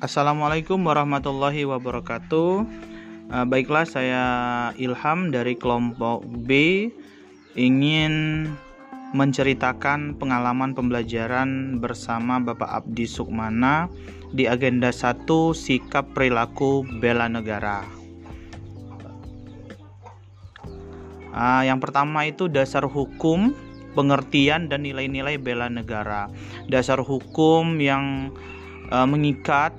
Assalamualaikum warahmatullahi wabarakatuh. Uh, baiklah, saya Ilham dari kelompok B ingin menceritakan pengalaman pembelajaran bersama Bapak Abdi Sukmana di agenda 1 sikap perilaku bela negara. Uh, yang pertama itu dasar hukum, pengertian dan nilai-nilai bela negara. Dasar hukum yang uh, mengikat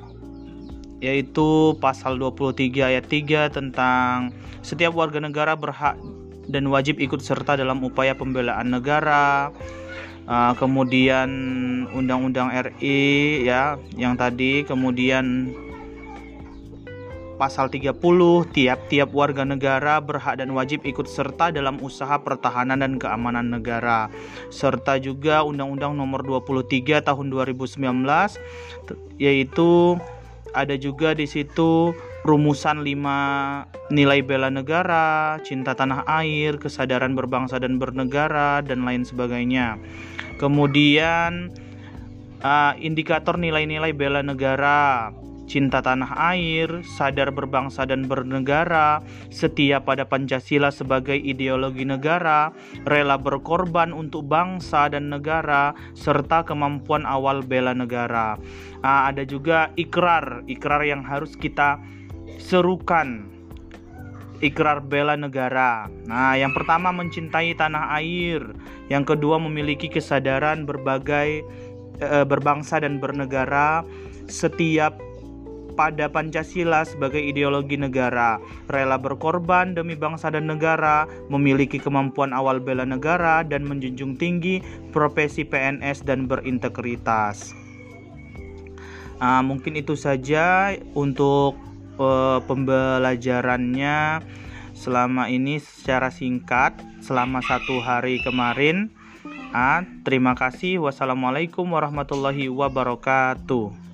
yaitu pasal 23 ayat 3 tentang setiap warga negara berhak dan wajib ikut serta dalam upaya pembelaan negara. Uh, kemudian Undang-Undang RI ya yang tadi kemudian pasal 30 tiap-tiap warga negara berhak dan wajib ikut serta dalam usaha pertahanan dan keamanan negara serta juga Undang-Undang Nomor 23 Tahun 2019 yaitu ada juga di situ rumusan lima nilai bela negara, cinta tanah air, kesadaran berbangsa dan bernegara dan lain sebagainya. Kemudian uh, indikator nilai-nilai bela negara, cinta tanah air, sadar berbangsa dan bernegara, setia pada Pancasila sebagai ideologi negara, rela berkorban untuk bangsa dan negara, serta kemampuan awal bela negara. Nah, ada juga ikrar, ikrar yang harus kita serukan. Ikrar bela negara. Nah, yang pertama mencintai tanah air, yang kedua memiliki kesadaran berbagai e, berbangsa dan bernegara, setiap pada Pancasila sebagai ideologi negara, rela berkorban demi bangsa dan negara, memiliki kemampuan awal bela negara, dan menjunjung tinggi profesi PNS dan berintegritas. Uh, mungkin itu saja untuk uh, pembelajarannya selama ini secara singkat selama satu hari kemarin. Uh, terima kasih. Wassalamualaikum warahmatullahi wabarakatuh.